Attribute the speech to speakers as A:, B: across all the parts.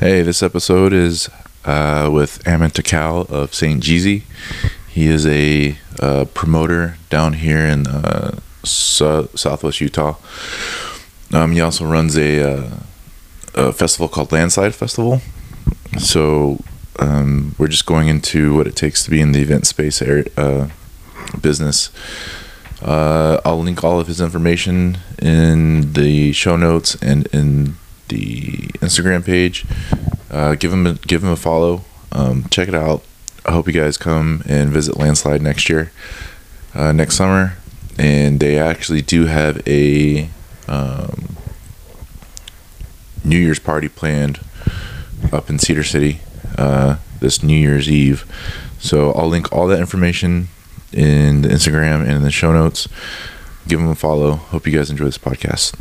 A: Hey, this episode is uh, with Ammon Takal of St. Jeezy. He is a uh, promoter down here in uh, so- Southwest Utah. Um, he also runs a, uh, a festival called Landslide Festival. So um, we're just going into what it takes to be in the event space uh, business. Uh, I'll link all of his information in the show notes and in the Instagram page. Uh, give him a, give him a follow. Um, check it out. I hope you guys come and visit Landslide next year, uh, next summer, and they actually do have a um, New Year's party planned up in Cedar City uh, this New Year's Eve. So I'll link all that information in the Instagram and in the show notes. Give them a follow. Hope you guys enjoy this podcast.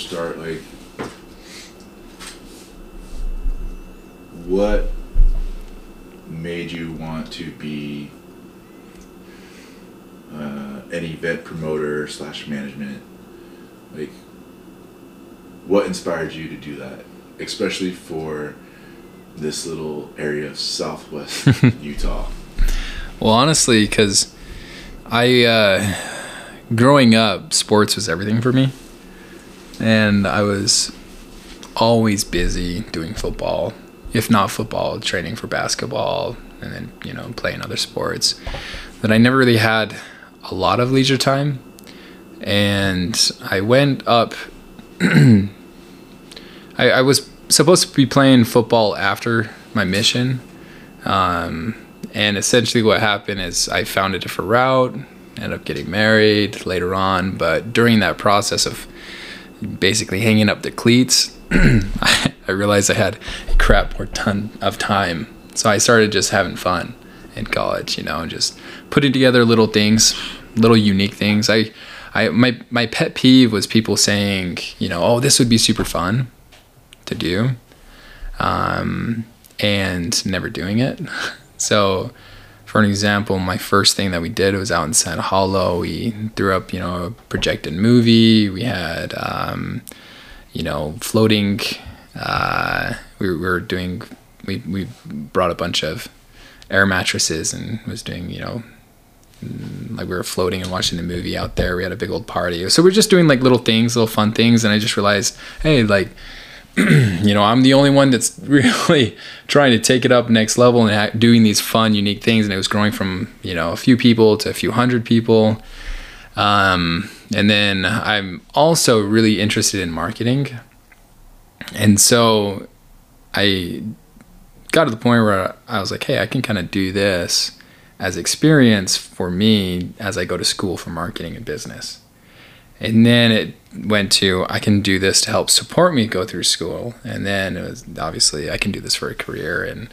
A: Start like what made you want to be uh, an event promoter slash management? Like what inspired you to do that? Especially for this little area of southwest utah.
B: Well, honestly, because I, uh, growing up, sports was everything for me. And I was always busy doing football. If not football, training for basketball and then, you know, playing other sports. That I never really had a lot of leisure time. And I went up. I, I was supposed to be playing football after my mission. Um, and essentially, what happened is I found a different route, ended up getting married later on. But during that process of basically hanging up the cleats, I realized I had a crap more ton of time. So I started just having fun in college, you know, and just putting together little things, little unique things. I, I my my pet peeve was people saying, you know, oh, this would be super fun to do, um, and never doing it. So, for an example, my first thing that we did was out in Sand Hollow. We threw up, you know, a projected movie. We had, um, you know, floating. Uh, we, we were doing. We we brought a bunch of air mattresses and was doing, you know, mm, like we were floating and watching the movie out there. We had a big old party. So we're just doing like little things, little fun things. And I just realized, hey, like you know, I'm the only one that's really trying to take it up next level and doing these fun, unique things. And it was growing from, you know, a few people to a few hundred people. Um, and then I'm also really interested in marketing. And so I got to the point where I was like, hey, I can kind of do this as experience for me as I go to school for marketing and business. And then it went to I can do this to help support me go through school, and then it was obviously I can do this for a career, and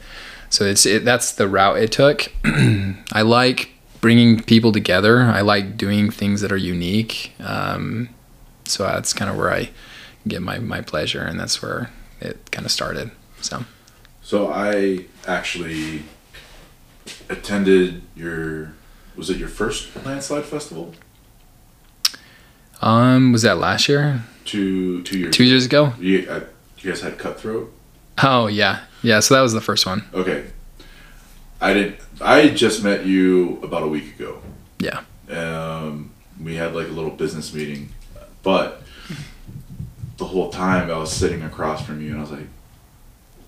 B: so it's it, that's the route it took. I like bringing people together. I like doing things that are unique. Um, so that's kind of where I get my my pleasure, and that's where it kind of started. So
A: So I actually attended your was it your first landslide festival?
B: Um, was that last year?
A: Two two years
B: Two years ago?
A: You, uh, you guys had cutthroat?
B: Oh yeah, yeah. So that was the first one.
A: Okay. I didn't I just met you about a week ago.
B: Yeah.
A: Um we had like a little business meeting. But the whole time I was sitting across from you and I was like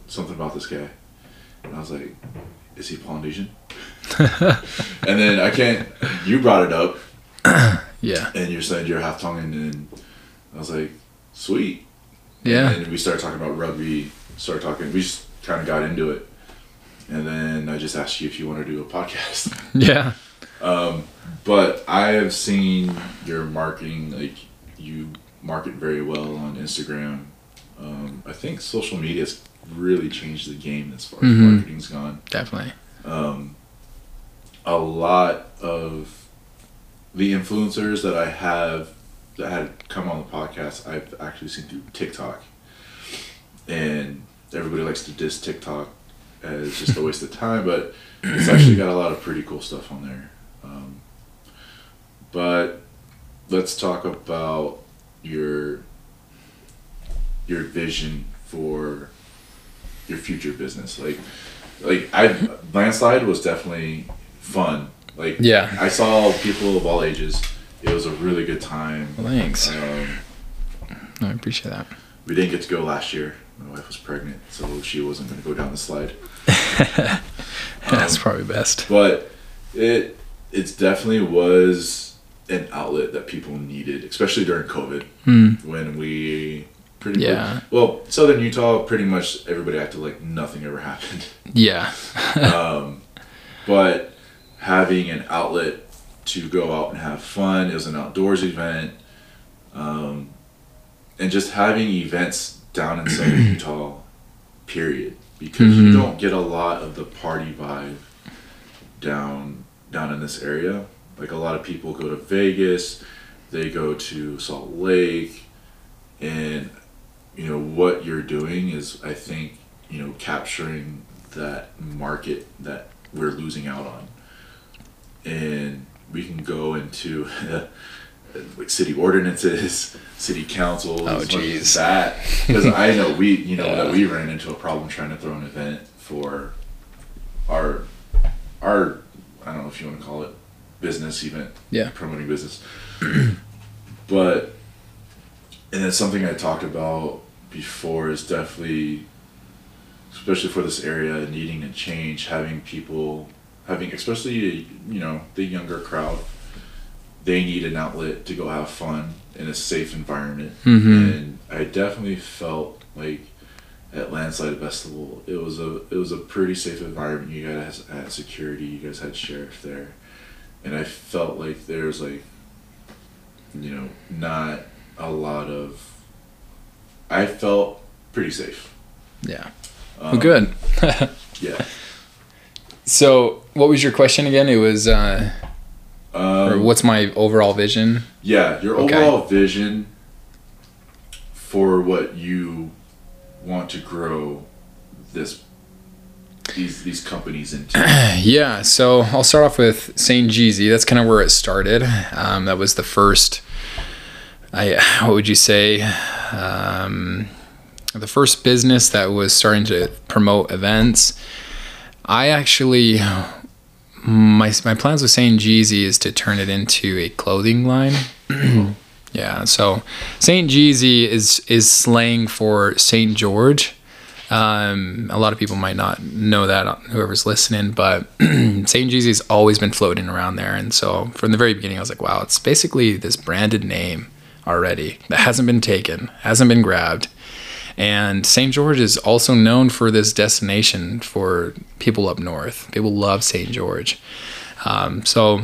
A: something about this guy. And I was like, is he Polynesian? and then I can't you brought it up
B: Yeah.
A: and you said you're half Tongan, and I was like, sweet.
B: Yeah.
A: And we started talking about rugby. Started talking. We just kind of got into it, and then I just asked you if you want to do a podcast.
B: Yeah.
A: um, but I have seen your marketing. Like you market very well on Instagram. Um, I think social media's really changed the game as far as
B: Mhm.
A: marketing's gone
B: Definitely.
A: um, a lot of the influencers that I have that had come on the podcast, I've actually seen through TikTok, and everybody likes to diss TikTok as just a waste of time, but it's actually got a lot of pretty cool stuff on there. Um, but let's talk about your your vision for your future business. Like, like I landslide was definitely fun. Like,
B: Yeah.
A: I saw people of all ages. It was a really good time.
B: Well, thanks.
A: Um,
B: I appreciate that.
A: we didn't get to go last year. My wife was pregnant, so she wasn't going to go down the slide.
B: That's
A: Um,
B: probably best.
A: but it it definitely was an outlet that people needed, especially during COVID
B: Hmm.
A: when we pretty
B: Yeah.
A: much well Southern Utah pretty much everybody acted like nothing ever happened.
B: Yeah.
A: um, but having an outlet to go out and have fun, it was an outdoors event, um, and just having events down in Southern Utah, period, because you
B: Mhm.
A: don't get a lot of the party vibe down down in this area. Like a lot of people go to Vegas, they go to Salt Lake, and you know what you're doing is I think you know capturing that market that we're losing out on, and we can go into like city ordinances, city councils,
B: Oh,
A: as much as
B: jeez.
A: that because I know we you know
B: Yeah.
A: that we ran into a problem trying to throw an event for our our I don't know if you want to call it business event
B: Yeah.
A: promoting business but and then something I talked about before is definitely especially for this area needing a change having people having especially you know the younger crowd they need an outlet to go have fun in a safe environment
B: Mhm.
A: and I definitely felt like at Landslide Festival it was a it was a pretty safe environment you guys had security you guys had sheriff there and I felt like there was like you know not a lot of I felt pretty safe
B: Yeah.
A: um,
B: Well, good.
A: yeah
B: so, what was your question again? It was, uh, or
A: um,
B: what's my overall vision?
A: yeah your
B: Okay.
A: overall vision for what you want to grow this these these companies into
B: Yeah, so I'll start off with St. Jeezy. That's kind of where it started. Um, that was the first. I what would you say? Um, the first business that was starting to promote events. I actually my my plans with St. Jeezy is to turn it into a clothing line. yeah, so St. Jeezy is is slang for St. George. Um, a lot of people might not know that, whoever's listening, but St. Jeezy's always been floating around there. And so from the very beginning, I was like, wow, it's basically this branded name already that hasn't been taken, hasn't been grabbed. And St. George is also known for this destination for people up north. People love St. George. Um, so,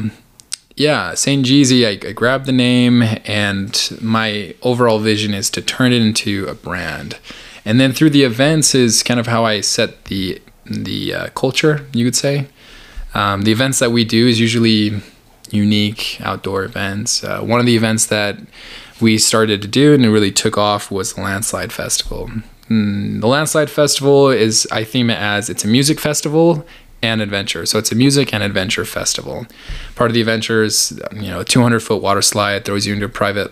B: yeah, St. Jeezy, I, I grabbed the name, and my overall vision is to turn it into a brand. And then through the events is kind of how I set the the uh, culture, you could say. Um, the events that we do is usually unique outdoor events. Uh, one of the events that we started to do and it really took off was the Landslide Festival. Mm, the Landslide Festival is I theme it as it's a music festival and adventure. So it's a music and adventure festival. Part of the adventure is you know a 200 foot water slide throws you into a private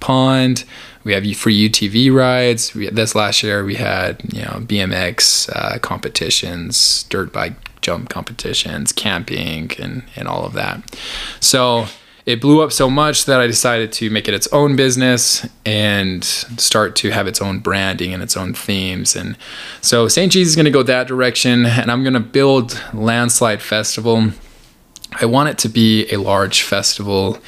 B: pond. We have free UTV rides. We, this last year we had you know BMX uh, competitions, dirt bike jump competitions, camping, and and all of that. So it blew up so much that I decided to make it its own business and start to have its own branding and its own themes. And so St. Jeezy is going to go that direction, and I'm going to build Landslide Festival. I want it to be a large festival,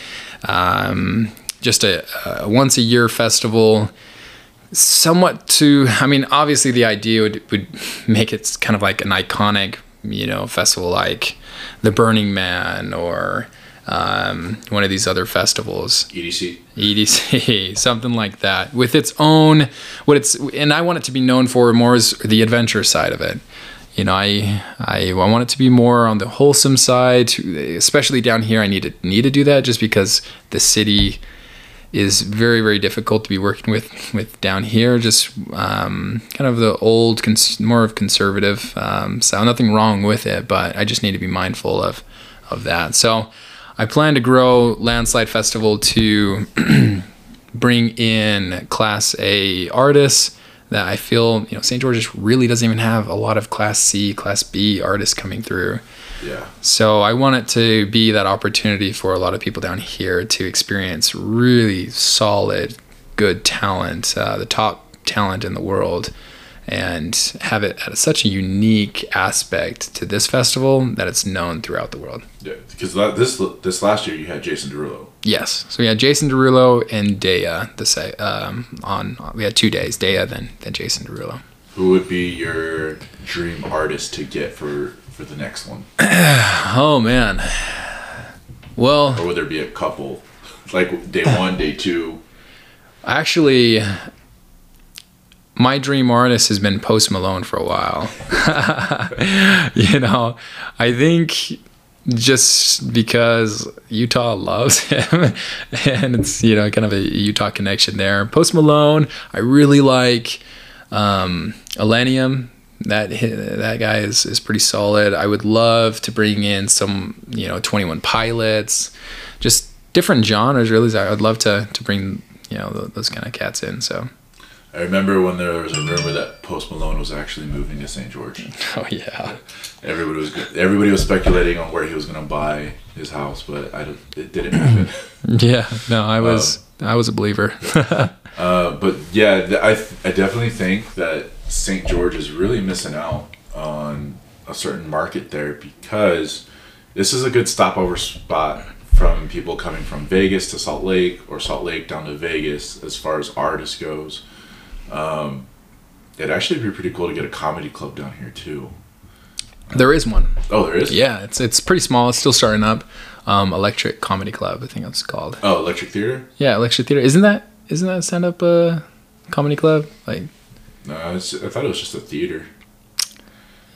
B: um, just a, a once a year festival. Somewhat to, I mean, obviously the idea would, would make it kind of like an iconic, you know, festival like the Burning Man or um, one of these other festivals.
A: EDC
B: EDC, something like that, with its own what it's and I want it to be known for more is the adventure side of it. You know, I I, I want it to be more on the wholesome side, especially down here. I need to need to do that just because the city is very very difficult to be working with with down here. Just um, kind of the old, cons- more of conservative. Um, so nothing wrong with it, but I just need to be mindful of of that. So. I plan to grow Landslide Festival to bring in Class A artists that I feel you know St. George's really doesn't even have a lot of Class C, Class B artists coming through.
A: Yeah.
B: So I want it to be that opportunity for a lot of people down here to experience really solid, good talent, uh, the top talent in the world, and have it at such a unique aspect to this festival that it's known throughout the world.
A: Yeah, because this this last year you had Jason Derulo.
B: Yes, so we had Jason Derulo and Daya the say um, on. We had two days, Daya then then Jason Derulo.
A: Who would be your dream artist to get for for the next one?
B: oh man. Well,
A: or would there be a couple, like day one, day two?
B: Actually, my dream artist has been Post Malone for a while. you know, I think just because Utah loves him and it's, you know, kind of a Utah connection there. Post Malone, I really like um, Illenium. That that guy is, is pretty solid. I would love to bring in some, you know, 21 Pilots, just different genres. Really, I would love to to bring you know those kind of cats in. So
A: I remember when there was a rumor that Post Malone was actually moving to St. George.
B: Oh yeah.
A: Everybody was everybody was speculating on where he was going to buy his house, but I it didn't happen.
B: yeah, no, I was um, I was a believer.
A: uh, but yeah, I I definitely think that St. George is really missing out on a certain market there because this is a good stopover spot from people coming from Vegas to Salt Lake or Salt Lake down to Vegas as far as artists goes. Um, it'd actually be pretty cool to get a comedy club down here too.
B: There is one.
A: Oh, there is.
B: Yeah, it's it's pretty small. It's still starting up. Um, Electric Comedy Club, I think it's called.
A: Oh, Electric Theater.
B: Yeah, Electric Theater. Isn't that isn't that stand up uh, comedy club? Like.
A: No, I thought it was just a theater.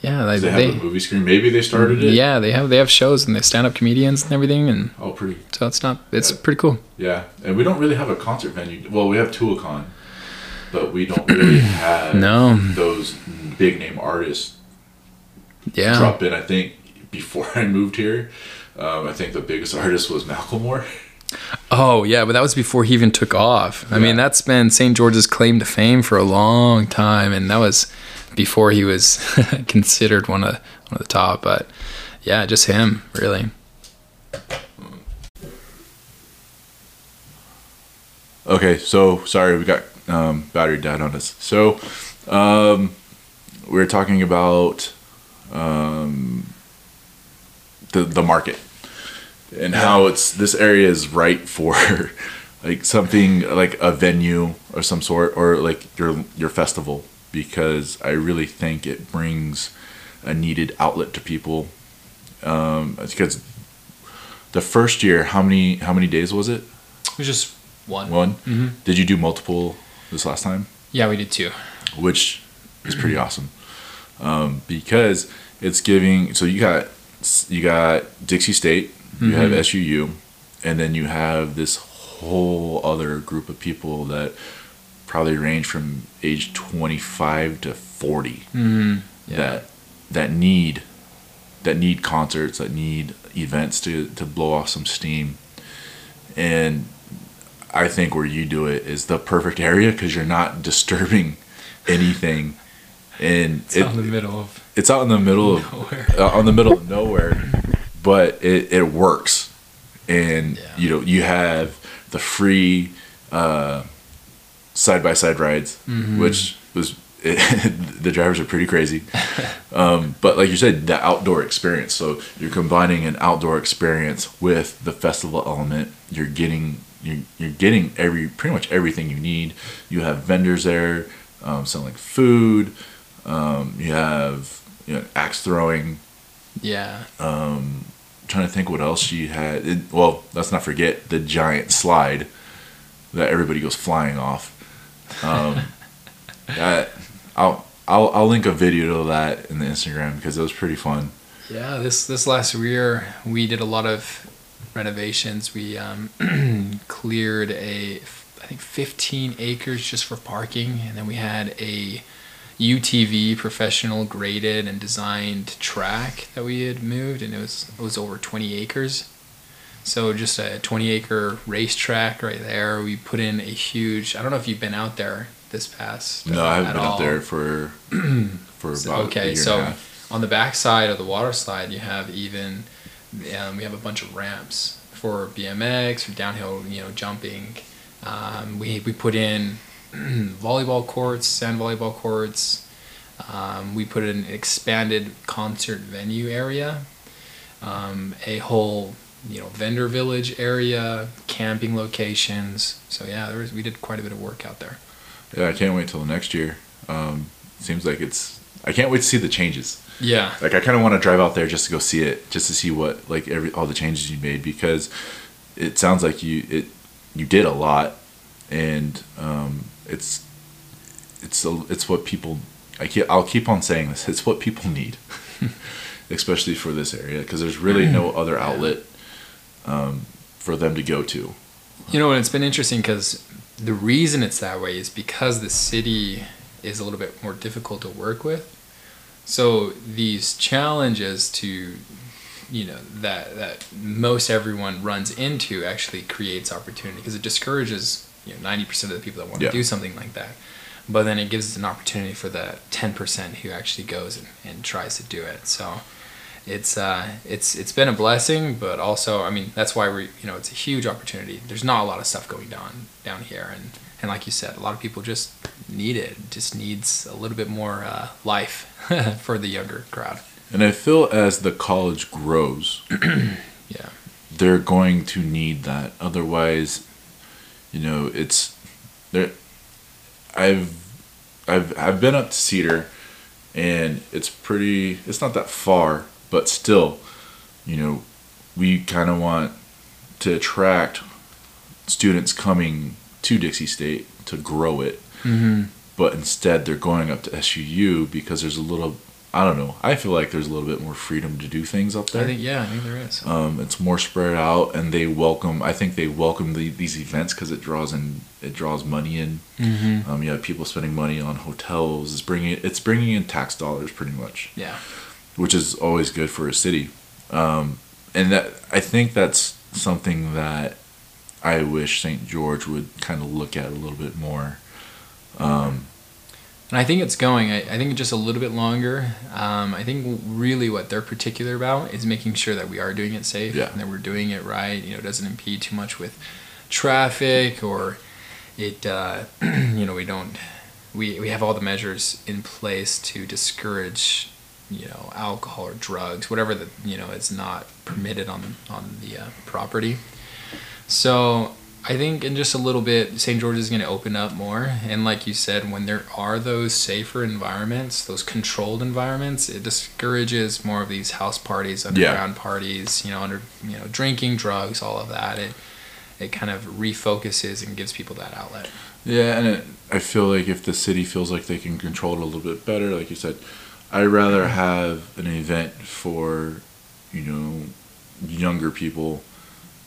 B: Yeah, they,
A: they have they, a movie screen. Maybe they started it.
B: Yeah, they have they have shows and they stand up comedians and everything and.
A: Oh, pretty.
B: So it's not. It's yeah. pretty cool.
A: Yeah, and we don't really have a concert venue. Well, we have Tuacahn, but we don't really have
B: no
A: those big name artists.
B: Yeah.
A: Drop in. I think before I moved here, um, I think the biggest artist was Macklemore.
B: Oh yeah, but that was before he even took off. I mean, that's been St. George's claim to fame for a long time, and that was before he was considered one of one of the top. But yeah, just him really.
A: Okay, so sorry we got um, battery died on us. So um, we are talking about um, the the market and how it's this area is right for like something like a venue or some sort or like your your festival because I really think it brings a needed outlet to people. Um, because the first year, how many how many days was it?
B: It was just one.
A: One.
B: Mm-hmm.
A: Did you do multiple this last time?
B: Yeah, we did two.
A: Which is pretty awesome, um, because it's giving. So you got you got Dixie State, you mm-hmm. have SUU, and then you have this whole other group of people that probably range from age 25 to 40
B: mm-hmm. yeah.
A: that that need that need concerts that need events to to blow off some steam and I think where you do it is the perfect area because you're not disturbing anything and
B: it's it, out in the middle of
A: it's out in the middle nowhere. of uh, on the middle of nowhere but it, it works and yeah. you know you have the free uh, side by side rides, mm-hmm. which was it, the drivers are pretty crazy. Um, but like you said, the outdoor experience. So you're combining an outdoor experience with the festival element. You're getting you're, you're getting every pretty much everything you need. You have vendors there um, selling food. Um, you have you know, axe throwing.
B: Yeah.
A: Um, trying to think what else she had. It, well, let's not forget the giant slide that everybody goes flying off. Um, I, I'll I'll I'll link a video to that in the Instagram because it was pretty fun.
B: Yeah, this this last year we did a lot of renovations. We um, cleared a I think 15 acres just for parking, and then we had a UTV professional graded and designed track that we had moved, and it was it was over 20 acres. So just a 20 acre racetrack right there. We put in a huge. I don't know if you've been out there this past.
A: No,
B: uh,
A: I haven't been out there for for
B: So-
A: about a
B: okay,
A: year
B: so
A: and a half.
B: on the back side of the water slide, you have even um, we have a bunch of ramps for BMX, for downhill, you know, jumping. Um, we we put in volleyball courts, sand volleyball courts. Um, we put in an expanded concert venue area, um, a whole you know vendor village area, camping locations. So yeah, there was we did quite a bit of work out there.
A: Yeah, I can't wait till next year. Um, seems like it's. I can't wait to see the changes.
B: Yeah,
A: Like I kind of want to drive out there just to go see it, just to see what like every all the changes you made because it sounds like you it you did a lot, and um, it's it's a, it's what people. I keep, I'll keep on saying this. It's what people need, especially for this area because there's really no other outlet um, for them to go to.
B: You know, and it's been interesting because the reason it's that way is because the city is a little bit more difficult to work with. So these challenges to, you know, that that most everyone runs into actually creates opportunity because it discourages you know ninety percent of the people that want
A: Yeah.
B: to do something like that. But then it gives an opportunity for the ten percent who actually goes and, and tries to do it. So it's uh, it's it's been a blessing, but also I mean that's why we you know it's a huge opportunity. There's not a lot of stuff going down down here, and and like you said, a lot of people just need it. It Just needs a little bit more uh, life for the younger crowd.
A: And I feel as the college grows,
B: Yeah.
A: they're going to need that. Otherwise, you know, it's there. I've I've I've been up to Cedar, and it's pretty. It's not that far, but still, you know, we kind of want to attract students coming to Dixie State to grow it,
B: Mm-hmm.
A: but instead they're going up to SUU because there's a little. I don't know. I feel like there's a little bit more freedom to do things up there.
B: I think yeah, I think there is.
A: Um, it's more spread out, and they welcome. I think they welcome the, these events because it draws in. It draws money in.
B: Mm-hmm.
A: Um, you have people spending money on hotels. It's bringing. It's bringing in tax dollars pretty much,
B: Yeah.
A: which is always good for a city. Um, and that I think that's something that I wish St. George would kind of look at a little bit more. Um,
B: And I think it's going. I, I think just a little bit longer. Um, I think really what they're particular about is making sure that we are doing it safe
A: Yeah.
B: and that we're doing it right. You know, it doesn't impede too much with traffic or it. Uh, you know, we don't. We we have all the measures in place to discourage. You know, alcohol or drugs, whatever the you know is not permitted on on the uh, property. So I think in just a little bit, St. George is going to open up more. And like you said, when there are those safer environments, those controlled environments, it discourages more of these house parties, underground parties, you know, under you know, drinking, drugs, all of that. It it kind of refocuses and gives people that outlet.
A: Yeah, and it, I feel like if the city feels like they can control it a little bit better, like you said, I'd rather have an event for, you know, younger people,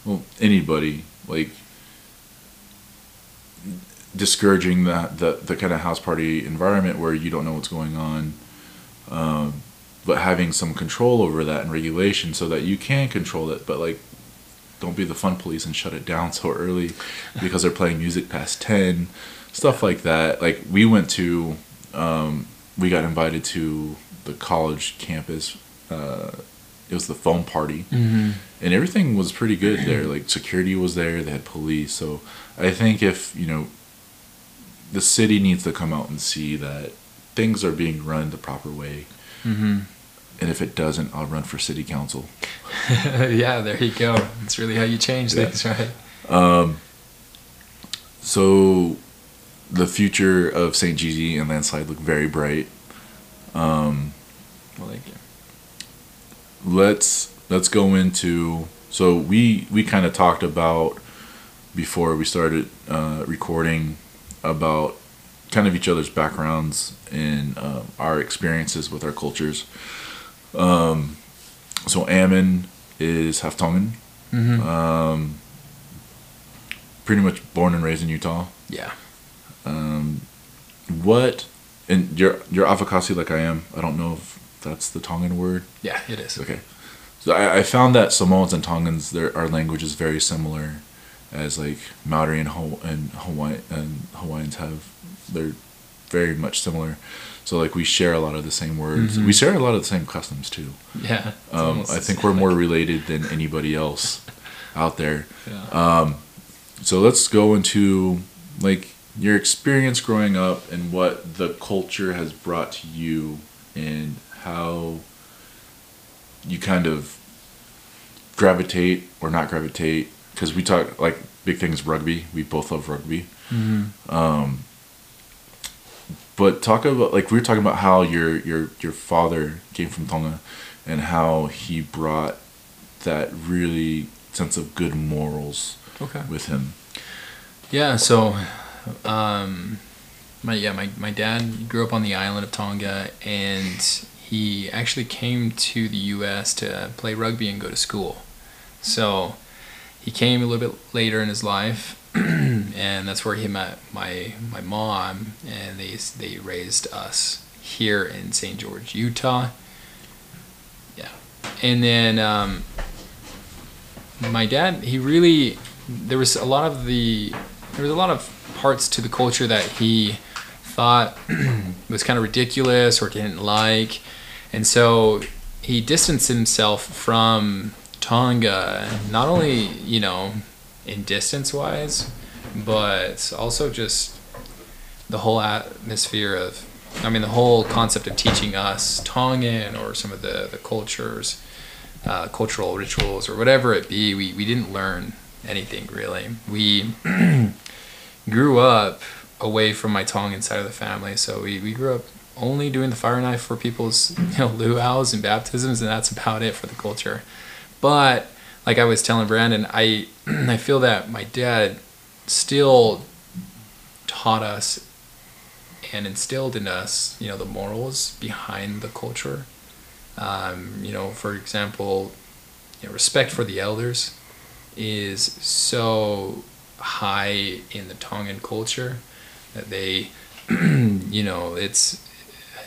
A: well, anybody, like discouraging the, the, the kind of house party environment where you don't know what's going on, um, but having some control over that and regulation so that you can control it, but like don't be the fun police and shut it down so early because they're playing music past 10 stuff like that. Like we went to um, we got invited to the college campus uh, it was the foam party
B: Mm-hmm.
A: and everything was pretty good there like security was there they had police so i think if you know the city needs to come out and see that things are being run the proper way
B: Mm-hmm.
A: and if it doesn't i'll run for city council
B: yeah, there you go. That's really how you change
A: Yeah.
B: things, right?
A: Um, so the future of St. Jeezy and Landslide look very bright. Um,
B: Well, thank you.
A: Let's let's go into so we we kind of talked about before we started uh, recording about kind of each other's backgrounds and um, our experiences with our cultures. Um, so Ammon is half Tongan,
B: Mm-hmm.
A: um, pretty much born and raised in Utah.
B: yeah.
A: Um, what and you're you're Afakasi like I am. I don't know if that's the Tongan word.
B: Yeah, it is.
A: Okay. So I, I found that Samoans and Tongans, their our language is very similar, as like Maori and Ho- and Hawaii and Hawaiians have. They're very much similar. So like we share a lot of the same words.
B: Mhm.
A: We share a lot of the same customs too.
B: Yeah.
A: Um, I think we're more related than anybody else out there.
B: Yeah.
A: Um, so let's go into like your experience growing up and what the culture has brought to you and how you kind of gravitate or not gravitate because we talk like big things rugby we both love rugby
B: Mhm.
A: um, but talk about like we were talking about how your your your father came from Tonga and how he brought that really sense of good morals
B: Okay.
A: with him.
B: Yeah, so um my yeah, my, my dad grew up on the island of Tonga and he actually came to the US to play rugby and go to school. So he came a little bit later in his life and that's where he met my my mom and they they raised us here in St. George, Utah. Yeah. And then um my dad he really there was a lot of the there was a lot of parts to the culture that he thought was kind of ridiculous or didn't like and so he distanced himself from Tonga not only you know in distance wise but also just the whole atmosphere of I mean the whole concept of teaching us Tongan or some of the the cultures uh, cultural rituals or whatever it be, we, we didn't learn anything really. We grew up away from my Tongan side of the family, so we, we grew up only doing the fire knife for people's you know luau's and baptisms, and that's about it for the culture. But like I was telling Brandon, I I feel that my dad still taught us and instilled in us, you know, the morals behind the culture. Um, you know, for example, you know, respect for the elders is so high in the Tongan culture that they, you know, it's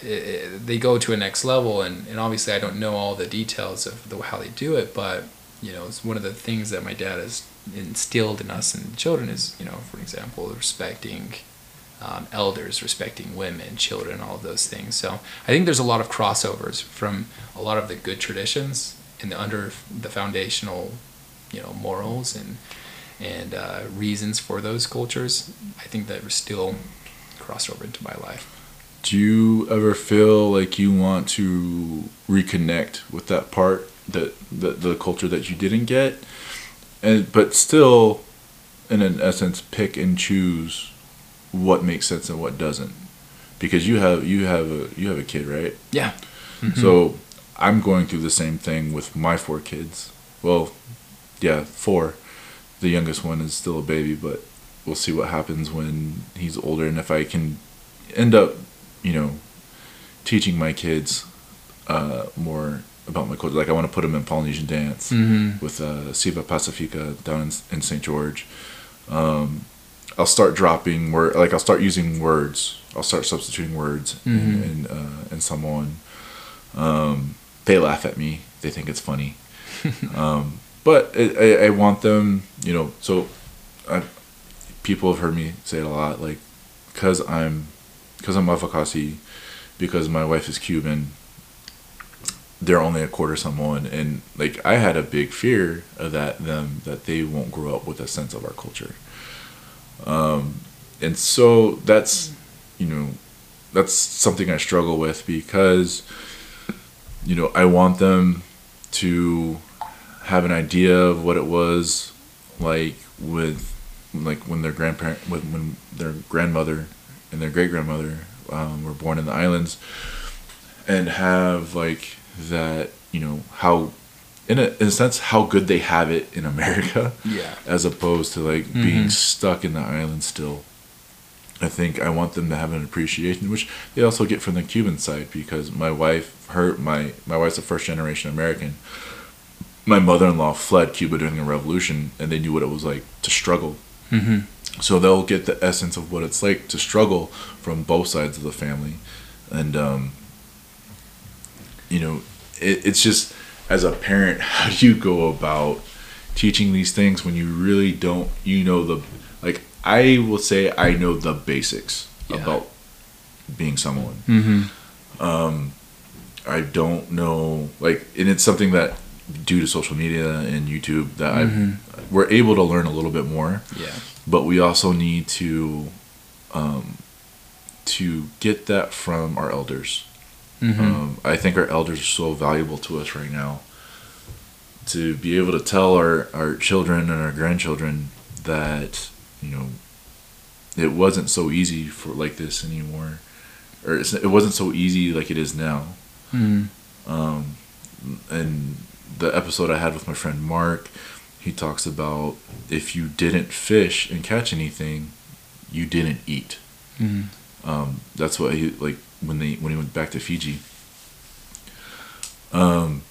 B: it, they go to a next level, and, and obviously I don't know all the details of the, how they do it, but you know, it's one of the things that my dad has instilled in us and children is, you know, for example, respecting um, elders, respecting women, children, all of those things. So I think there's a lot of crossovers from a lot of the good traditions and the under the foundational, you know, morals and and uh, reasons for those cultures. I think that we're still crossed over into my life.
A: Do you ever feel like you want to reconnect with that part that the, the culture that you didn't get, and but still, in an essence, pick and choose what makes sense and what doesn't, because you have you have a you have a kid, right?
B: Yeah.
A: So mm-hmm. I'm going through the same thing with my four kids. Well, yeah, four. The youngest one is still a baby, but we'll see what happens when he's older and if I can end up, you know, teaching my kids uh, more about my culture. Like I want to put them in Polynesian dance
B: Mhm.
A: with uh, Siva Pacifica down in, in St. George. Um, I'll start dropping word like I'll start using words. I'll start substituting words in
B: Mhm.
A: in, uh, in Samoan. Um, they laugh at me. They think it's funny. um, but I, I, I want them, you know. So, I, people have heard me say it a lot, like, because I'm, because I'm Mafakasi, because my wife is Cuban. They're only a quarter Samoan, and like I had a big fear of that them that they won't grow up with a sense of our culture. Um, and so that's, you know, that's something I struggle with because, you know, I want them to have an idea of what it was like with, like when their grandparent, when, when their grandmother and their great grandmother um, were born in the islands, and have like that, you know, how, in a, in a sense, how good they have it in America
B: Yeah.
A: as opposed to like being
B: Mhm.
A: stuck in the island still. I think I want them to have an appreciation, which they also get from the Cuban side because my wife, her, my my wife's a first generation American. My mother in law fled Cuba during the revolution, and they knew what it was like to struggle.
B: Mm-hmm.
A: So they'll get the essence of what it's like to struggle from both sides of the family, and um, you know, it, it's just as a parent, how do you go about teaching these things when you really don't, you know, the, like, I will say I know the basics
B: Yeah.
A: about being someone.
B: Mm-hmm.
A: Um, I don't know, like, and it's something that due to social media and YouTube that
B: Mhm.
A: I we're able to learn a little bit more,
B: Yeah.
A: but we also need to, um, to get that from our elders.
B: Mm-hmm.
A: Um, I think our elders are so valuable to us right now. To be able to tell our, our children and our grandchildren that, you know, it wasn't so easy for like this anymore. Or it's, it wasn't so easy like it is now.
B: mm
A: Um, and the episode I had with my friend Mark, he talks about if you didn't fish and catch anything, you didn't eat.
B: mm
A: Um, that's what he like when they when he went back to Fiji. Um,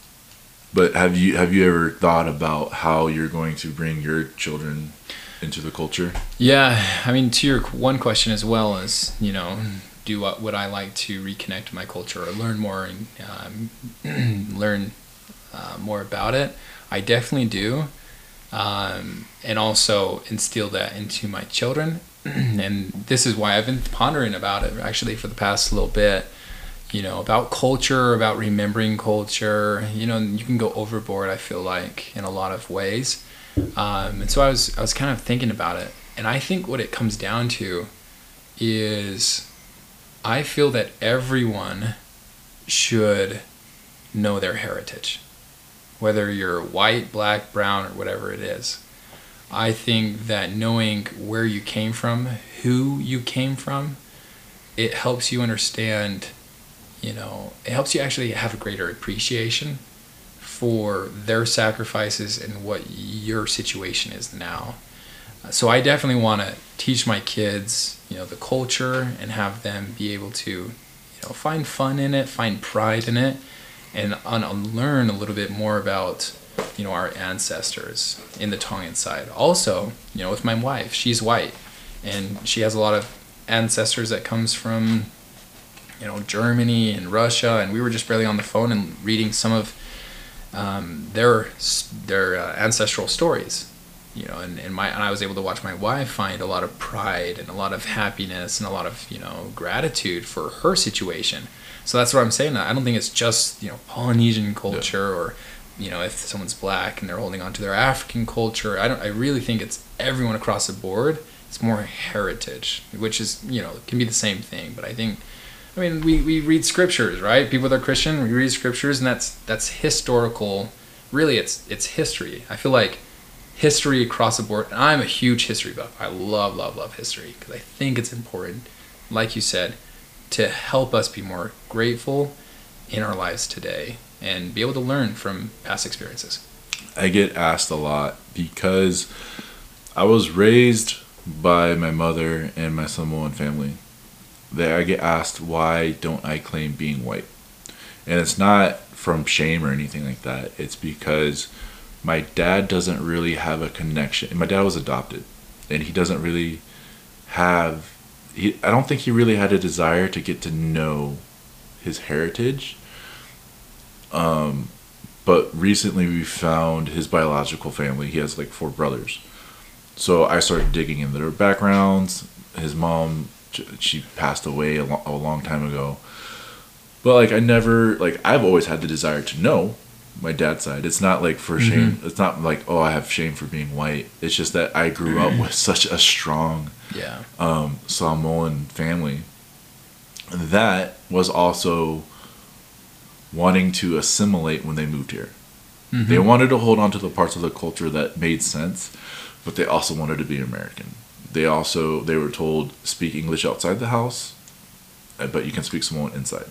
A: but have you have you ever thought about how you're going to bring your children into the culture?
B: Yeah, I mean, to your one question as well as you know, do what would I like to reconnect my culture or learn more and um, learn uh, more about it? I definitely do, um, and also instill that into my children. and this is why I've been pondering about it actually for the past little bit. You know, about culture, about remembering culture. You know, you can go overboard. I feel like in a lot of ways. Um, and so I was I was kind of thinking about it, and I think what it comes down to is I feel that everyone should know their heritage, whether you're white, black, brown, or whatever it is. I think that knowing where you came from, who you came from, it helps you understand, you know, it helps you actually have a greater appreciation for their sacrifices and what your situation is now. So I definitely want to teach my kids, you know, the culture and have them be able to, you know, find fun in it, find pride in it, and unlearn a little bit more about, you know, our ancestors in the Tongan side. Also, you know, with my wife, she's white, and she has a lot of ancestors that comes from, you know, Germany and Russia, and we were just barely on the phone and reading some of um, their their uh, ancestral stories you know and, and my and I was able to watch my wife find a lot of pride and a lot of happiness and a lot of you know gratitude for her situation so that's what I'm saying that I don't think it's just you know Polynesian culture or you know if someone's black and they're holding on to their African culture I don't I really think it's everyone across the board it's more heritage which is you know can be the same thing but I think I mean, we, we read scriptures, right? People that are Christian, we read scriptures, and that's that's historical. Really, it's it's history. I feel like history across the board. And I'm a huge history buff. I love love love history because I think it's important, like you said, to help us be more grateful in our lives today and be able to learn from past experiences.
A: I get asked a lot because I was raised by my mother and my Samoan family. That I get asked why don't I claim being white, and it's not from shame or anything like that. It's because my dad doesn't really have a connection. My dad was adopted, and he doesn't really have. He, I don't think he really had a desire to get to know his heritage. Um, but recently we found his biological family. He has like four brothers. So I started digging into their backgrounds. His mom, she passed away a, lo- a long time ago. But like I never like I've always had the desire to know my dad's side. It's not like for shame. It's not like oh I have shame for being white. It's just that I grew up with such a strong
B: Yeah.
A: um, Samoan family that was also wanting to assimilate when they moved here. They wanted to hold on to the parts of the culture that made sense, but they also wanted to be American. They also they were told speak English outside the house, uh, but you can speak Samoan inside.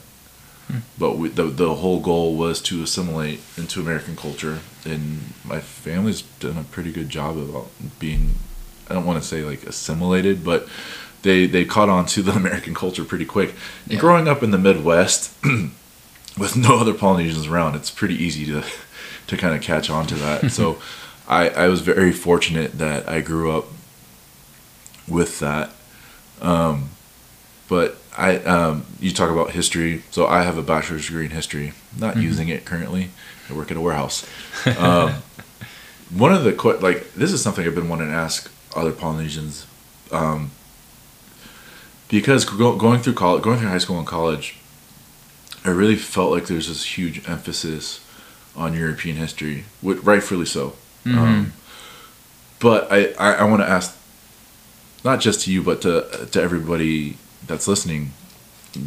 A: But we, the the whole goal was to assimilate into American culture, and my family's done a pretty good job about being. I don't want to say like assimilated, but they they caught on to the American culture pretty quick. And
B: Yeah.
A: growing up in the Midwest, with no other Polynesians around, it's pretty easy to to kind of catch on to that. so I I was very fortunate that I grew up with that. Um, but I um, you talk about history. So I have a bachelor's degree in history. Not
B: Mm-hmm.
A: using it currently. I work at a warehouse. Um, one of the like this is something I've been wanting to ask other Polynesians, um, because go- going through college, going through high school and college, I really felt like there's this huge emphasis on European history, with, rightfully so. Um, but I, I, I want to ask, not just to you, but to to everybody that's listening,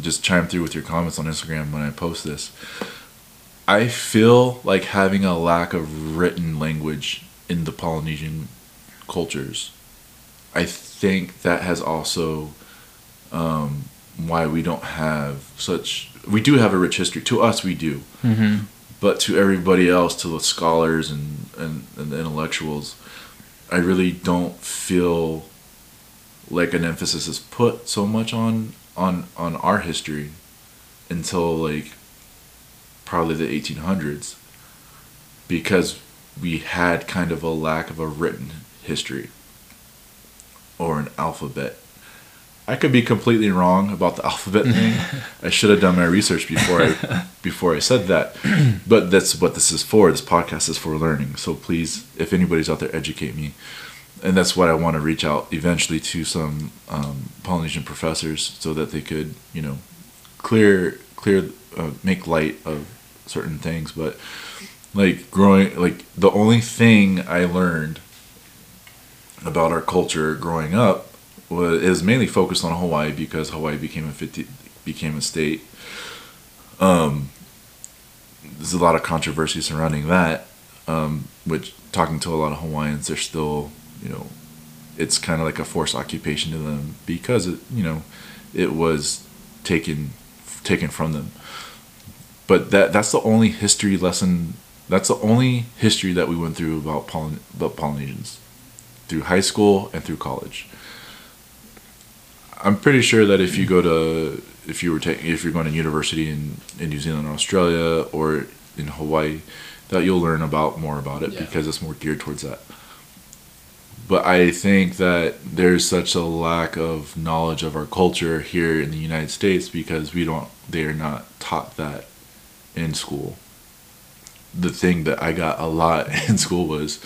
A: just chime through with your comments on Instagram when I post this. I feel like having a lack of written language in the Polynesian cultures. I think that has also um, why we don't have such. We do have a rich history. To us, we do
B: Mm-hmm.
A: but to everybody else, to the scholars and, and, and the intellectuals, I really don't feel like an emphasis is put so much on on on our history until like probably the 1800s because we had kind of a lack of a written history or an alphabet. I could be completely wrong about the alphabet thing. I should have done my research before I before I said that. But that's what this is for. This podcast is for learning. So please, if anybody's out there, educate me. And that's what I want to reach out eventually to some um, Polynesian professors so that they could, you know, clear clear uh, make light of certain things. But like growing, like the only thing I learned about our culture growing up was is mainly focused on Hawaii because Hawaii became a 50 became a state. Um, there's a lot of controversy surrounding that. Um, which talking to a lot of Hawaiians, they're still you know, it's kind of like a forced occupation to them because it you know, it was taken taken from them. But that that's the only history lesson. That's the only history that we went through about Poly, about Polynesians through high school and through college. I'm pretty sure that if you go to if you were taking if you're going to university in, in New Zealand or Australia or in Hawaii, that you'll learn about more about it
B: Yeah.
A: because it's more geared towards that. But I think that there's such a lack of knowledge of our culture here in the United States because we don't they are not taught that in school. The thing that I got a lot in school was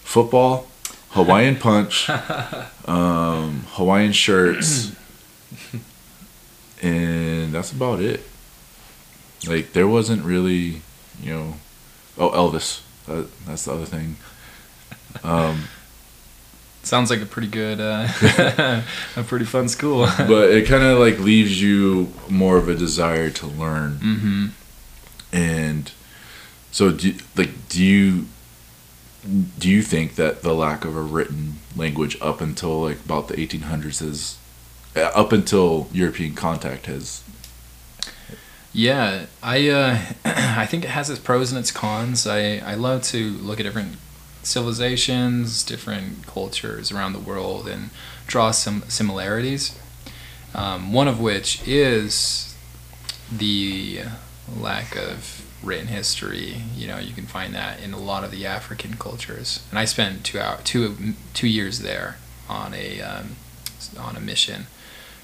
A: football, Hawaiian punch, um, Hawaiian shirts, and that's about it. Like there wasn't really, you know, oh Elvis, that, that's the other thing. Um,
B: Sounds like a pretty good, uh, a pretty fun school.
A: but it kind of like leaves you more of a desire to learn,
B: mm-hmm.
A: and so do, like do you do you think that the lack of a written language up until like about the 1800s is uh, up until European contact has
B: Yeah, I uh, I think it has its pros and its cons. I, I love to look at different civilizations, different cultures around the world, and draw some similarities. Um, one of which is the lack of written history. You know, you can find that in a lot of the African cultures. And I spent two hour two two years there on a um, on a mission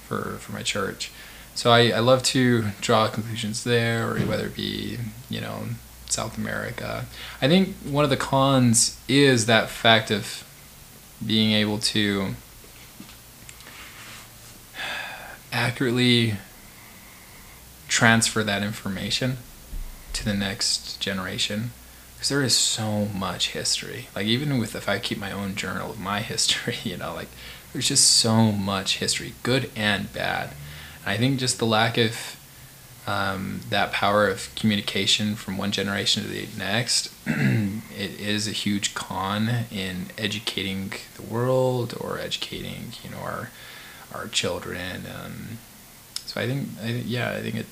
B: for for my church. So I, I love to draw conclusions there, or whether it be, you know, South America. I think one of the cons is that fact of being able to accurately transfer that information to the next generation. Because there is so much history. Like even with if i keep my own journal of my history you know like there's just so much history good and bad. And i think just the lack of um, that power of communication from one generation to the next it is a huge con in educating the world or educating you know our our children. Um, so i think I think yeah i think it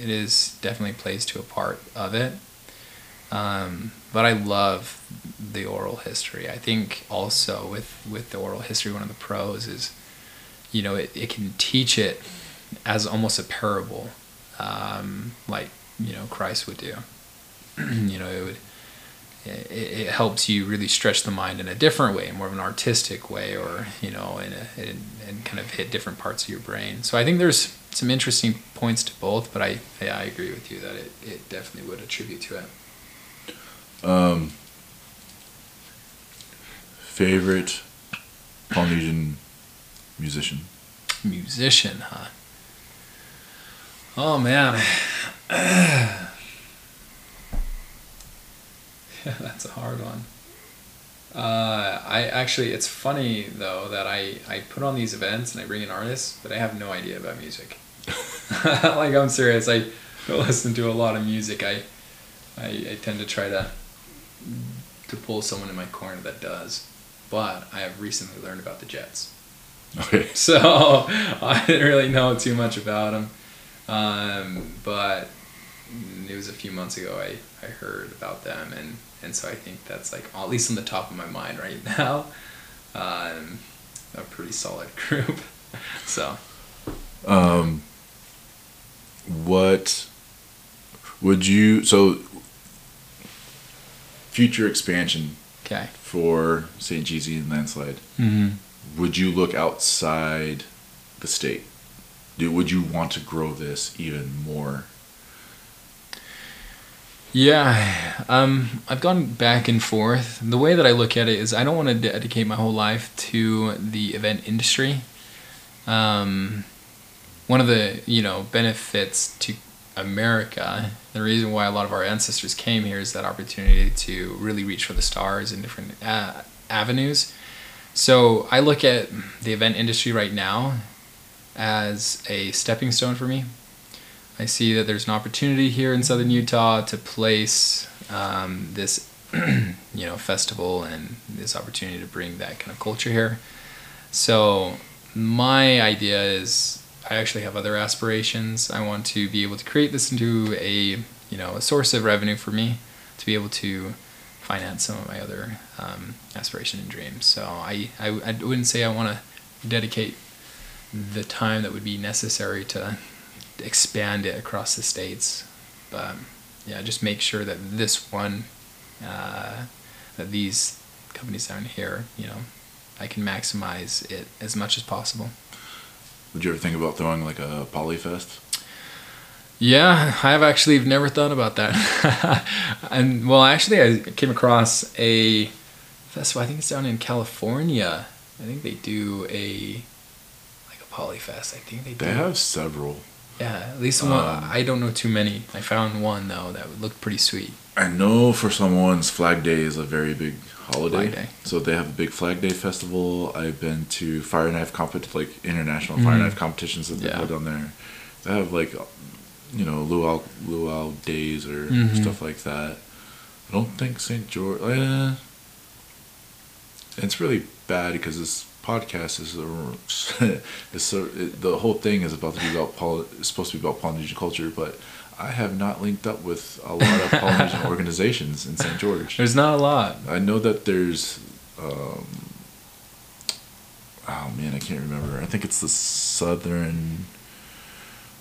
B: it is definitely plays to a part of it. Um, but I love the oral history. I think also with with the oral history, one of the pros is, you know, it, it can teach it as almost a parable, um, like you know Christ would do. you know, it would it, it helps you really stretch the mind in a different way, more of an artistic way, or you know, in a, in, and kind of hit different parts of your brain. So I think there's some interesting points to both, but I yeah, I agree with you that it, it definitely would attribute to it.
A: Um, favorite Polynesian musician?
B: Musician, huh? Oh man. Yeah, that's a hard one. Uh, I actually, it's funny though that I, I put on these events and I bring in artists, but I have no idea about music. like I'm serious. I don't listen to a lot of music. I, I, I tend to try to to pull someone in my corner that does. But I have recently learned about the Jets.
A: Okay.
B: So I didn't really know too much about them. Um, but it was a few months ago I, I heard about them and, and so I think that's like at least on the top of my mind right now. Um, a pretty solid group. so
A: Um, what would you so future expansion
B: okay.
A: for St. Jeezy and Landslide?
B: Mm-hmm.
A: Would you look outside the state? Do would you want to grow this even more?
B: Yeah, um, I've gone back and forth. The way that I look at it is I don't want to dedicate my whole life to the event industry. Um, one of the you know benefits to America, the reason why a lot of our ancestors came here is that opportunity to really reach for the stars in different uh, avenues. So I look at the event industry right now as a stepping stone for me. I see that there's an opportunity here in southern Utah to place um, this, you know, festival and this opportunity to bring that kind of culture here. So my idea is I actually have other aspirations. I want to be able to create this into a, you know, a source of revenue for me to be able to finance some of my other um, aspiration and dreams. So I, I, I wouldn't say I want to dedicate the time that would be necessary to expand it across the states. But yeah, just make sure that this one, uh, that these companies down here, you know, I can maximize it as much as possible.
A: Would you ever think about throwing like a polyfest?
B: Yeah, I've actually never thought about that. and well, actually, I came across a festival. I think it's down in California. I think they do a a polyfest. I think they do.
A: They have several.
B: Yeah, at least one.
A: Um,
B: I don't know too many. I found one though that looked pretty sweet.
A: I know for Samoans Flag Day is a very big holiday.
B: Flag Day.
A: So they have a big Flag Day festival. I've been to fire knife compet like international fire
B: Mhm.
A: knife competitions that they
B: Yeah.
A: put on there. They have like you know luau luau days or
B: Mhm.
A: stuff like that. I don't think St. George. Eh, it's really bad because this podcast is a, is so it, the whole thing is about to be about Poly, it's supposed to be about Polynesian culture, but I have not linked up with a lot of Polynesian organizations in St. George.
B: There's not a lot.
A: I know that there's, um, oh man, I can't remember. I think it's the Southern,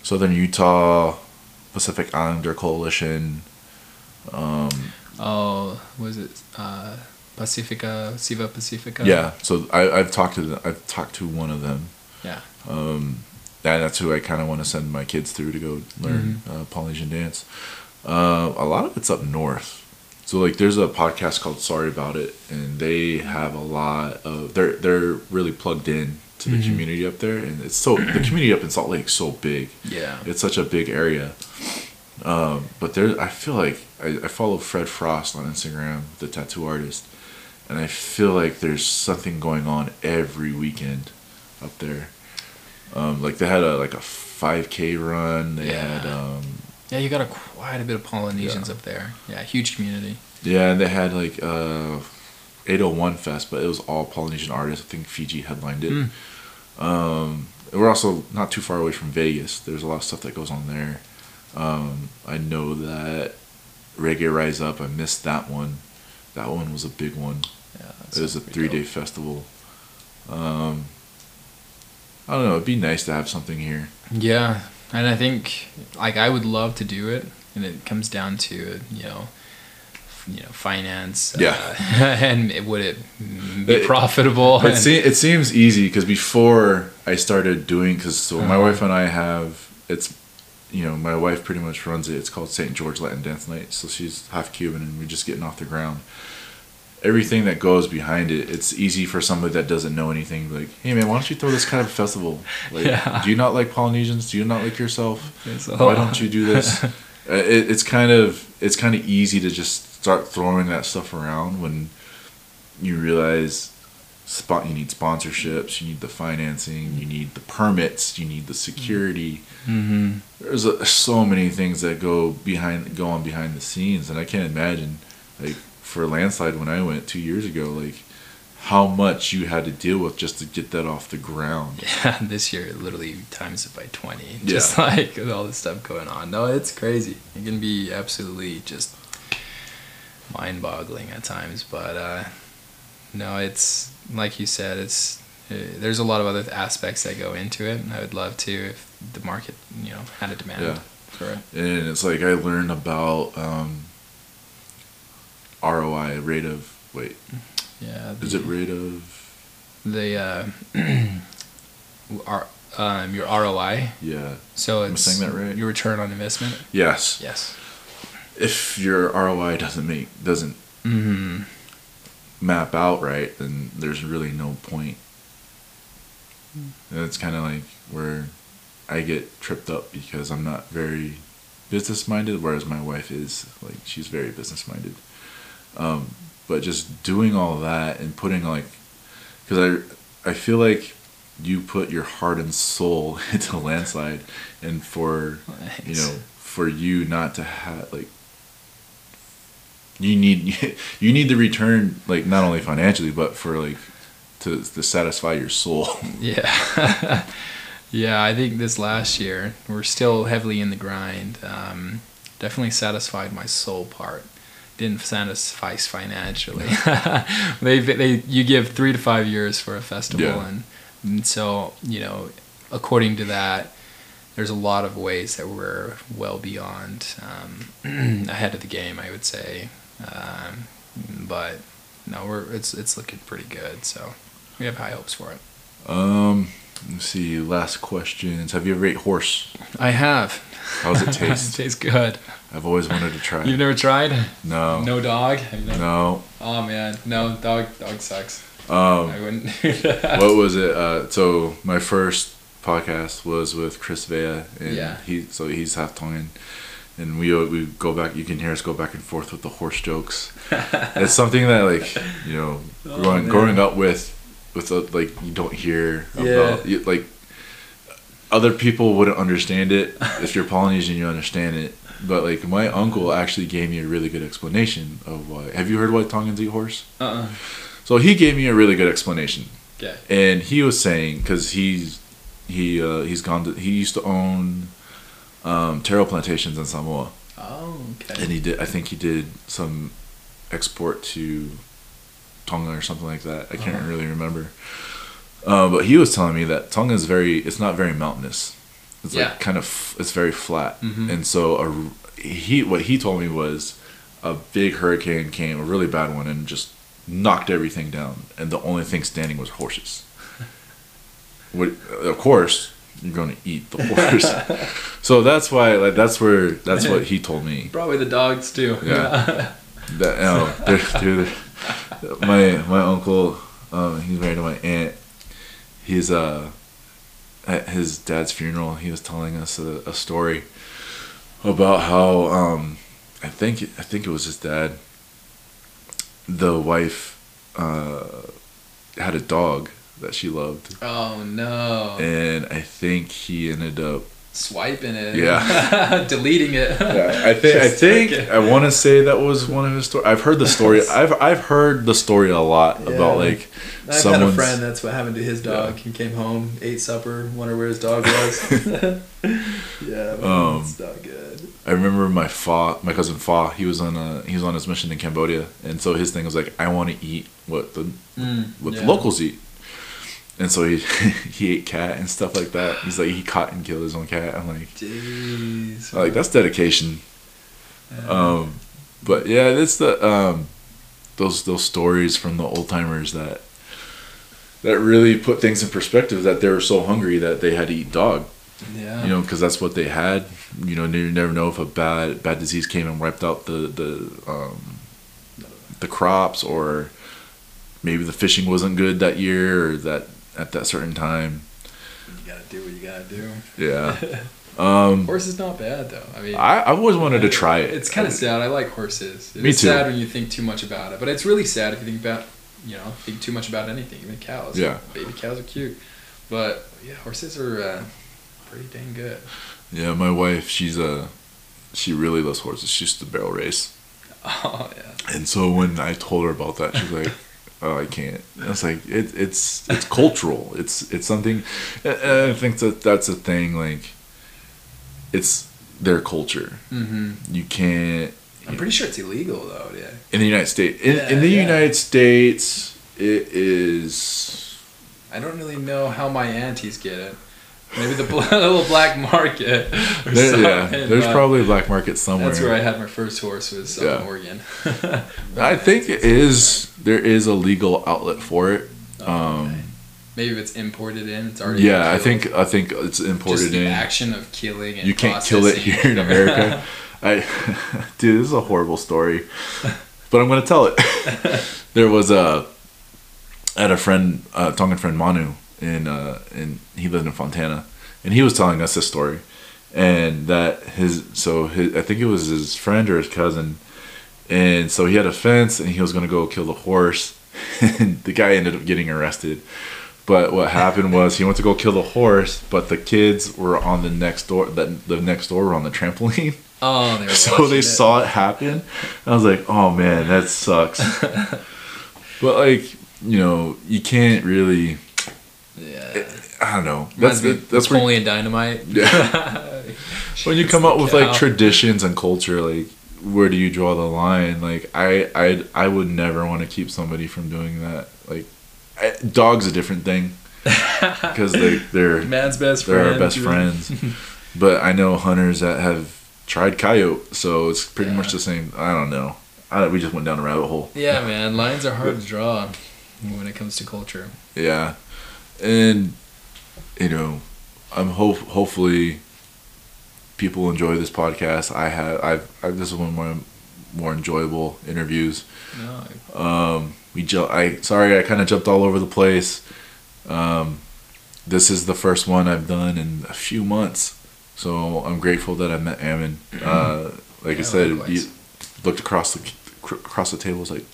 A: Southern Utah Pacific Islander Coalition. Um,
B: Oh, was it uh, Pacifica, Siva Pacifica?
A: yeah, so I, I've talked to them, I've talked to one of them.
B: Yeah.
A: Um, and that's who I kind of want to send my kids through to go learn uh, Polynesian dance. Uh, a lot of it's up north. So like, there's a podcast called Sorry About It, and they have a lot of they're they're really plugged in to the
B: Mhm.
A: community up there, and it's so the community up in Salt Lake is so big.
B: Yeah.
A: It's such a big area. Um, but there, I feel like I, I follow Fred Frost on Instagram, the tattoo artist, and I feel like there's something going on every weekend up there. Um, like they had a like a 5K run. They had
B: Yeah.
A: um,
B: Yeah, you got a quite a bit of Polynesians
A: Yeah.
B: up there. Yeah, huge community.
A: yeah, and they had like uh, 801 Fest, but it was all Polynesian artists. I think Fiji headlined it.
B: Mm.
A: Um, we're also not too far away from Vegas. There's a lot of stuff that goes on there. Um, I know that Reggae Rise Up. I missed that one. That one was a big one. It was a
B: sounds pretty
A: three day festival. Um, I don't know. It'd be nice to have something here.
B: Yeah, and I think like I would love to do it, and it comes down to you know you know finance
A: Yeah.
B: uh, and it, would it be
A: It-
B: profitable
A: It,
B: and-
A: se- it seems easy because before I started doing, because so my
B: Uh-huh.
A: wife and I have, it's, you know, my wife pretty much runs it. It's called St. George Latin Dance Night. So she's half Cuban and we're just getting off the ground. Everything that goes behind it, it's easy for somebody that doesn't know anything. Like, hey man, why don't you throw this kind of festival? Like,
B: Yeah.
A: do you not like Polynesians? Do you not like yourself? Why don't you do this? Uh, it, it's kind of it's kind of easy to just start throwing that stuff around when you realize spot you need sponsorships, you need the financing, you need the permits, you need the security.
B: Mhm.
A: There's a, so many things that go behind go on behind the scenes, and I can't imagine like for landslide when I went two years ago, like how much you had to deal with just to get that off the ground.
B: Yeah, this year it literally times it by 20.
A: Yeah.
B: Just like with all this stuff going on. No, it's crazy. It can be absolutely just mind boggling at times. But uh, no, it's like you said, it's uh, there's a lot of other aspects that go into it. And I would love to if the market, you know, had a demand
A: Yeah.
B: for it.
A: and it's like I learned about um, ROI rate of wait
B: Yeah.
A: is it rate of
B: the uh, R, um, your ROI?
A: yeah
B: So it's
A: saying that right?
B: your return on investment?
A: yes
B: Yes.
A: if your ROI doesn't make doesn't
B: Mm-hmm.
A: map out right then there's really no point. point and it's kind of like where I get tripped up because I'm not very business minded whereas my wife is like she's very business minded um, but just doing all that and putting like because I I feel like you put your heart and soul into landslide and for you know for you not to have like you need you need the return like not only financially but for like to to satisfy your soul
B: Yeah. yeah, I think this last year, we're still heavily in the grind. Um, definitely satisfied my soul part. Didn't satisfy financially. they, they, you give three to five years for a festival,
A: Yeah.
B: and, and so, you know, according to that, there's a lot of ways that we're well beyond um, ahead of the game, I would say. Um, but no, we're it's it's looking pretty good. So we have high hopes for it.
A: um let's see last questions have you ever ate horse
B: I have.
A: how does it taste?
B: it tastes good.
A: I've always wanted to try
B: You've never tried?
A: no
B: No dog? Never-
A: no
B: Oh man, no dog. Dog sucks.
A: um
B: I wouldn't do that.
A: what was it? Uh, so my first podcast was with Chris Vea, and
B: Yeah.
A: he so he's half Tongan, and we we go back. You can hear us go back and forth with the horse jokes. it's something that like you know
B: Oh,
A: growing
B: man.
A: growing up with with uh, like you don't hear about you, like other people wouldn't understand it. if you're Polynesian, you understand it. But like my uncle actually gave me a really good explanation of why. Have you heard why Tongans eat horse?
B: Uh-uh.
A: So he gave me a really good explanation
B: Okay.
A: and he was saying because he's he uh, he's gone to he used to own um, taro plantations in Samoa,
B: Oh, okay.
A: and he did I think he did some export to Tonga or something like that. I can't
B: Uh-huh.
A: really remember. Uh, but he was telling me that Tonga is very it's not very mountainous. It's
B: Yeah.
A: like kind of it's very flat,
B: Mhm.
A: and so a, he what he told me was a big hurricane came, a really bad one, and just knocked everything down, and the only thing standing was horses. What, of course, you're going to eat the horse. so that's why, like, that's where that's what he told me.
B: Probably the dogs too.
A: Yeah. That you know, they're- dude, my my uncle, um, he's married to my aunt. He's uh, at his dad's funeral, he was telling us a, a story about how um, I think I think it was his dad. The wife uh, had a dog that she loved,
B: oh no.
A: and I think he ended up
B: Swiping it.
A: Yeah.
B: Deleting it.
A: Yeah, I think I think
B: like.
A: I want to say that was one of his stories. I've heard the story. I've I've heard the story a lot
B: Yeah.
A: about like
B: I've had a friend that's what happened to his dog. He came home, ate supper, wondered where his dog was. yeah,
A: Um,
B: it's not good.
A: I remember my fa, my cousin Fa. He was on a he was on his mission in Cambodia, and so his thing was like, I want to eat what the
B: Mm,
A: what
B: yeah.
A: the locals eat. And so he he ate cat and stuff like that. He's like he caught and killed his own cat. I'm like,
B: Jeez.
A: like that's dedication. Um, but yeah, it's the um, those those stories from the old timers that that really put things in perspective. That they were so hungry that they had to eat dog.
B: Yeah.
A: You know, because that's what they had. You know, you never know if a bad bad disease came and wiped out the the um, the crops, or maybe the fishing wasn't good that year, or that at that certain time.
B: You gotta do what you gotta do.
A: Yeah. Um,
B: Horse is not bad though. I mean,
A: I, I've always wanted to try it.
B: It's kind of sad. I like horses. It's
A: Me too.
B: sad when you think too much about it, but it's really sad if you think about, you know, think too much about anything. Even cows.
A: Yeah.
B: Baby cows are cute, but yeah, horses are uh, pretty dang good.
A: Yeah, my wife, she's a, she really loves horses. She's to barrel race,
B: Oh yeah.
A: and so when I told her about that, she's like, "Oh, I can't." I was like, "It, it's it's cultural. It's it's something." I think that that's a thing. Like, it's their culture.
B: Mm-hmm.
A: You can't.
B: I'm pretty sure it's illegal though. Yeah.
A: in the United States. In,
B: Yeah,
A: in the
B: yeah.
A: United States, it is.
B: I don't really know how my aunties get it. Maybe the little black market. Or
A: There, yeah, there's
B: but
A: probably a black market somewhere.
B: That's where I had my first horse was in
A: Yeah.
B: Oregon.
A: I think it is. There is a legal outlet for it. Um,
B: Maybe if it's imported in, it's already.
A: yeah, I think I think it's imported just
B: the
A: in.
B: action of killing and
A: You can't kill it here in America. I, dude, this is a horrible story, but I'm gonna tell it. there was a, I had a friend, uh, Tongan friend Manu, in uh, in he lived in Fontana, and he was telling us this story, and that his so his I think it was his friend or his cousin, and so he had a fence and he was gonna go kill the horse, and the guy ended up getting arrested. But what happened was he went to go kill the horse, but the kids were on the next door. That the next door were on the trampoline,
B: Oh, they were
A: so they
B: it.
A: saw it happen. I was like, "Oh man, that sucks." but like, you know, you can't really.
B: Yeah.
A: I don't know. That's
B: of
A: that's where
B: Napoleon Dynamite.
A: Yeah. when you come up with like traditions and culture, like where do you draw the line? Like I I I would never want to keep somebody from doing that. Like I, dog's a different thing because they they're
B: man's best
A: they're
B: friend.
A: our best friends. but I know hunters that have tried coyote, so it's pretty much the same. I don't know. I, we just went down a rabbit hole.
B: Yeah, man, lines are hard to draw when it comes to culture.
A: Yeah, and you know, I'm hope hopefully people enjoy this podcast. I have I've, I've this is one of my more enjoyable interviews.
B: No,
A: Um, we ju- I sorry I kind of jumped all over the place. Um, this is the first one I've done in a few months, so I'm grateful that I met Ammon. Uh, like I said, you looked across the across the table, was like,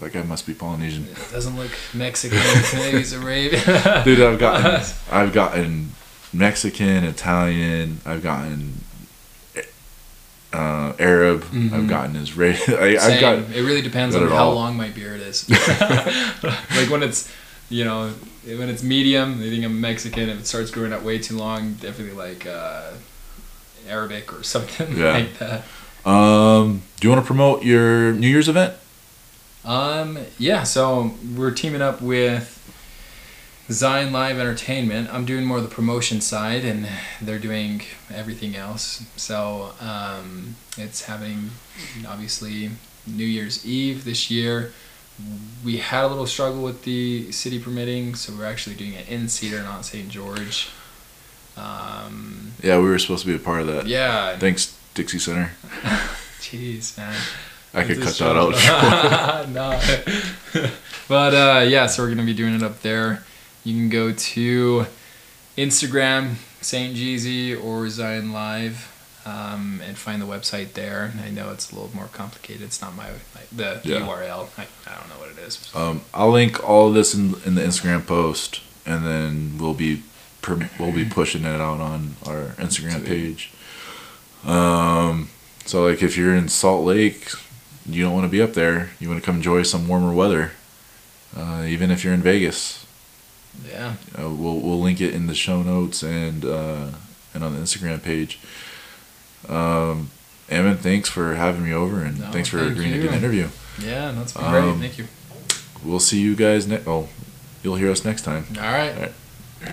A: like I must be Polynesian.
B: it doesn't look Mexican. Maybe he's Arabian.
A: Dude, I've gotten I've gotten Mexican, Italian, I've gotten uh, Arab, I've
B: Mhm.
A: gotten Israeli. I,
B: Same.
A: I've got
B: it really depends on how
A: all.
B: long my beard is. like when it's, you know, when it's medium, they think I'm Mexican. If it starts growing out way too long, definitely like uh, Arabic or something
A: Yeah.
B: like that.
A: Um, do you want to promote your New Year's event?
B: Um, yeah, so we're teaming up with Zion Live Entertainment. I'm doing more of the promotion side, and they're doing everything else. So um, it's happening, obviously, New Year's Eve this year. We had a little struggle with the city permitting, so we're actually doing it in Cedar, not St. George. Um,
A: Yeah, we were supposed to be a part of that.
B: yeah,
A: Thanks, Dixie Center.
B: jeez, man.
A: I could cut that out.
B: no. but uh, yeah, so we're gonna be doing it up there. You can go to Instagram, Saint Jeezy or Zion Live, um, and find the website there. I know it's a little more complicated. It's not my, my the
A: Yeah.
B: URL. I, I don't know what it is.
A: Um, I'll link all of this in, in the Instagram post, and then we'll be pr- we'll be pushing it out on our Instagram
B: Sweet.
A: page. Um, so like if you're in Salt Lake, you don't want to be up there. You want to come enjoy some warmer weather. Uh, even if you're in Vegas,
B: Yeah.
A: uh, we'll we'll link it in the show notes and uh, and on the Instagram page. Um, Ammon, thanks for having me over, and
B: No,
A: thanks for
B: thank
A: agreeing to do an interview.
B: Yeah, that's been great.
A: Um,
B: Thank you.
A: We'll see you guys next. Oh, you'll hear us next time.
B: All right.
A: All right.